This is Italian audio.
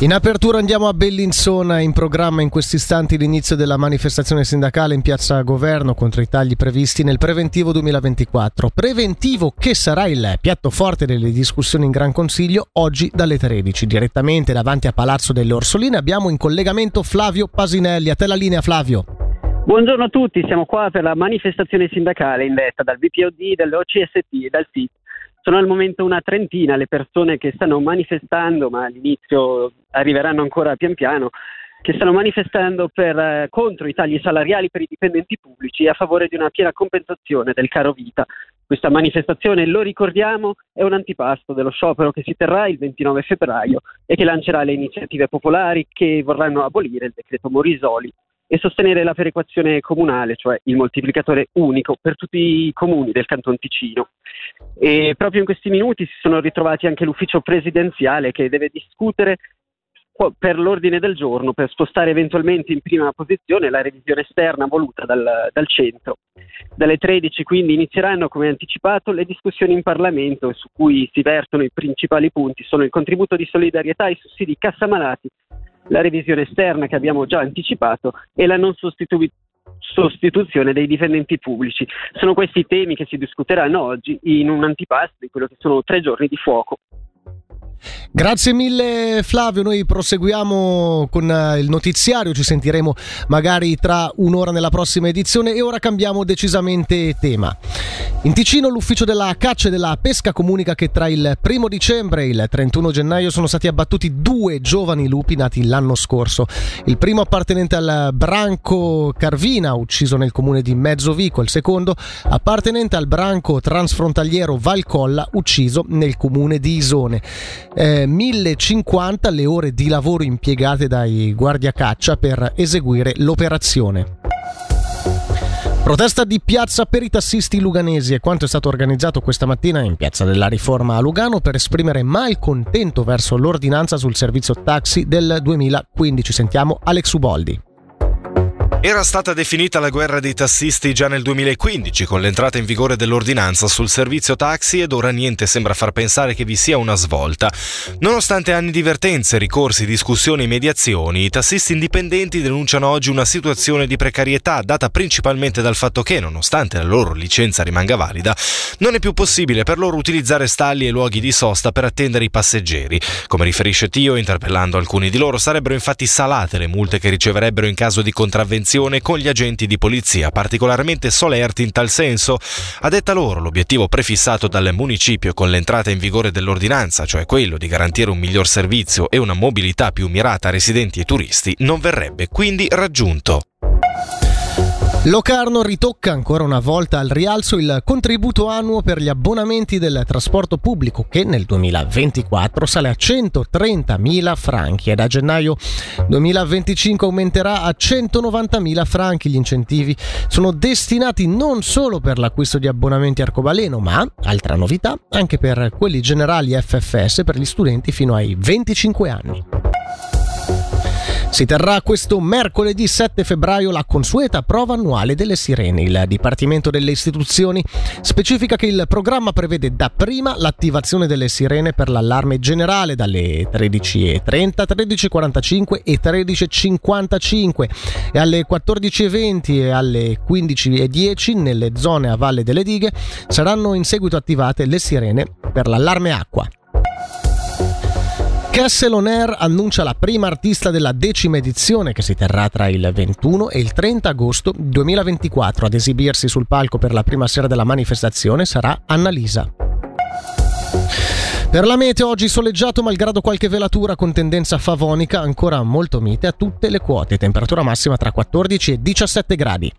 In apertura andiamo a Bellinzona, in programma in questi istanti l'inizio della manifestazione sindacale in piazza Governo contro i tagli previsti nel preventivo 2024. Preventivo che sarà il piatto forte delle discussioni in Gran Consiglio oggi dalle 13. Direttamente davanti a Palazzo delle Orsoline abbiamo in collegamento Flavio Pasinelli. A te la linea Flavio. Buongiorno a tutti, siamo qua per la manifestazione sindacale indetta dal VPOD, dall'OCST e dal FIT sono al momento una trentina le persone che stanno manifestando, ma all'inizio arriveranno ancora pian piano, che stanno manifestando per, eh, contro i tagli salariali per i dipendenti pubblici e a favore di una piena compensazione del caro vita. Questa manifestazione, lo ricordiamo, è un antipasto dello sciopero che si terrà il 29 febbraio e che lancerà le iniziative popolari che vorranno abolire il decreto Morisoli e sostenere la perequazione comunale, cioè il moltiplicatore unico per tutti i comuni del Canton Ticino. E proprio in questi minuti si sono ritrovati anche l'ufficio presidenziale che deve discutere per l'ordine del giorno, per spostare eventualmente in prima posizione la revisione esterna voluta dal, dal centro. Dalle 13 quindi inizieranno, come anticipato, le discussioni in Parlamento su cui si vertono i principali punti, sono il contributo di solidarietà, i sussidi cassa malati la revisione esterna che abbiamo già anticipato e la non sostitu- sostituzione dei dipendenti pubblici. Sono questi i temi che si discuteranno oggi in un antipasto di quello che sono tre giorni di fuoco. Grazie mille Flavio, noi proseguiamo con eh, il notiziario, ci sentiremo magari tra un'ora nella prossima edizione e ora cambiamo decisamente tema. In Ticino l'ufficio della caccia e della pesca comunica che tra il 1 dicembre e il 31 gennaio sono stati abbattuti due giovani lupi nati l'anno scorso. Il primo appartenente al branco Carvina, ucciso nel comune di Mezzovico, il secondo appartenente al branco transfrontaliero Valcolla, ucciso nel comune di Isone eh, 1050 le ore di lavoro impiegate dai guardiacaccia per eseguire l'operazione. Protesta di piazza per i tassisti luganesi e quanto è stato organizzato questa mattina in piazza della Riforma a Lugano per esprimere malcontento verso l'ordinanza sul servizio taxi del 2015. Sentiamo Alex Uboldi. Era stata definita la guerra dei tassisti già nel 2015 con l'entrata in vigore dell'ordinanza sul servizio taxi ed ora niente sembra far pensare che vi sia una svolta. Nonostante anni di vertenze, ricorsi, discussioni e mediazioni, i tassisti indipendenti denunciano oggi una situazione di precarietà data principalmente dal fatto che, nonostante la loro licenza rimanga valida, non è più possibile per loro utilizzare stalli e luoghi di sosta per attendere i passeggeri. Come riferisce Tio, interpellando alcuni di loro, sarebbero infatti salate le multe che riceverebbero in caso di contravvenzione con gli agenti di polizia, particolarmente solerti in tal senso. A detta loro, l'obiettivo prefissato dal municipio con l'entrata in vigore dell'ordinanza, cioè quello di garantire un miglior servizio e una mobilità più mirata a residenti e turisti, non verrebbe quindi raggiunto. Locarno ritocca ancora una volta al rialzo il contributo annuo per gli abbonamenti del trasporto pubblico che nel 2024 sale a 130.000 franchi e da gennaio 2025 aumenterà a 190.000 franchi. Gli incentivi sono destinati non solo per l'acquisto di abbonamenti arcobaleno, ma, altra novità, anche per quelli generali FFS per gli studenti fino ai 25 anni. Si terrà questo mercoledì 7 febbraio la consueta prova annuale delle sirene. Il Dipartimento delle Istituzioni specifica che il programma prevede dapprima l'attivazione delle sirene per l'allarme generale dalle 13.30, 13.45 e 13.55 e alle 14.20 e alle 15.10 nelle zone a valle delle dighe saranno in seguito attivate le sirene per l'allarme acqua. Kessel On Air annuncia la prima artista della decima edizione che si terrà tra il 21 e il 30 agosto 2024. Ad esibirsi sul palco per la prima sera della manifestazione sarà Annalisa. Per la mete oggi soleggiato malgrado qualche velatura con tendenza favonica ancora molto mite a tutte le quote, temperatura massima tra 14 e 17 gradi.